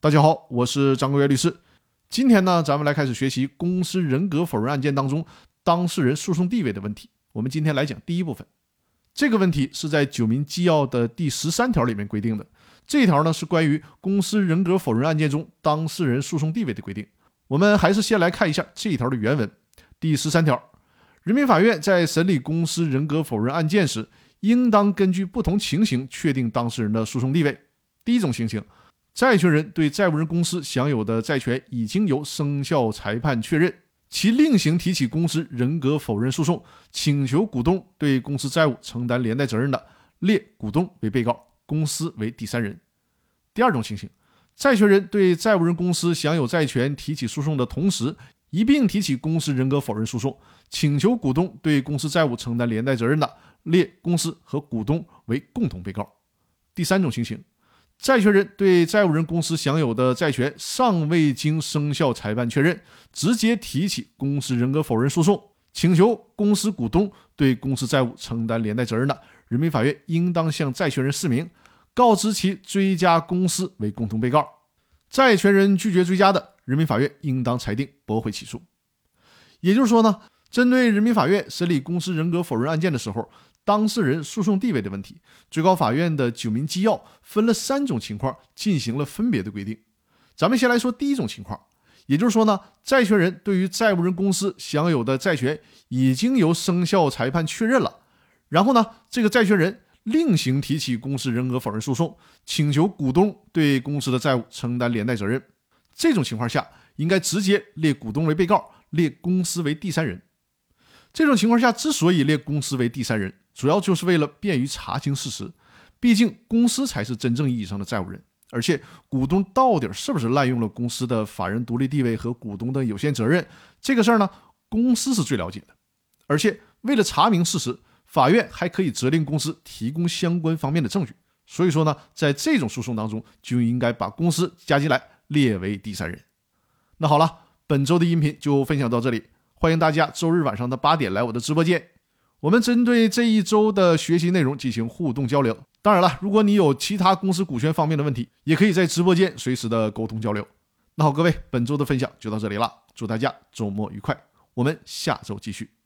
大家好，我是张国元律师。今天呢，咱们来开始学习公司人格否认案件当中当事人诉讼地位的问题。我们今天来讲第一部分。这个问题是在《九民纪要》的第十三条里面规定的。这一条呢是关于公司人格否认案件中当事人诉讼地位的规定。我们还是先来看一下这一条的原文。第十三条，人民法院在审理公司人格否认案件时，应当根据不同情形确定当事人的诉讼地位。第一种情形，债权人对债务人公司享有的债权已经由生效裁判确认，其另行提起公司人格否认诉讼，请求股东对公司债务承担连带责任的，列股东为被告，公司为第三人。第二种情形，债权人对债务人公司享有债权提起诉讼的同时，一并提起公司人格否认诉讼，请求股东对公司债务承担连带责任的，列公司和股东为共同被告。第三种情形。债权人对债务人公司享有的债权尚未经生效裁判确认，直接提起公司人格否认诉讼，请求公司股东对公司债务承担连带责任的，人民法院应当向债权人释明，告知其追加公司为共同被告。债权人拒绝追加的，人民法院应当裁定驳回起诉。也就是说呢，针对人民法院审理公司人格否认案件的时候。当事人诉讼地位的问题，最高法院的九民纪要分了三种情况进行了分别的规定。咱们先来说第一种情况，也就是说呢，债权人对于债务人公司享有的债权已经由生效裁判确认了，然后呢，这个债权人另行提起公司人格否认诉讼，请求股东对公司的债务承担连带责任。这种情况下，应该直接列股东为被告，列公司为第三人。这种情况下，之所以列公司为第三人，主要就是为了便于查清事实，毕竟公司才是真正意义上的债务人，而且股东到底是不是滥用了公司的法人独立地位和股东的有限责任，这个事儿呢，公司是最了解的。而且为了查明事实，法院还可以责令公司提供相关方面的证据。所以说呢，在这种诉讼当中，就应该把公司加进来，列为第三人。那好了，本周的音频就分享到这里，欢迎大家周日晚上的八点来我的直播间。我们针对这一周的学习内容进行互动交流。当然了，如果你有其他公司股权方面的问题，也可以在直播间随时的沟通交流。那好，各位，本周的分享就到这里了，祝大家周末愉快，我们下周继续。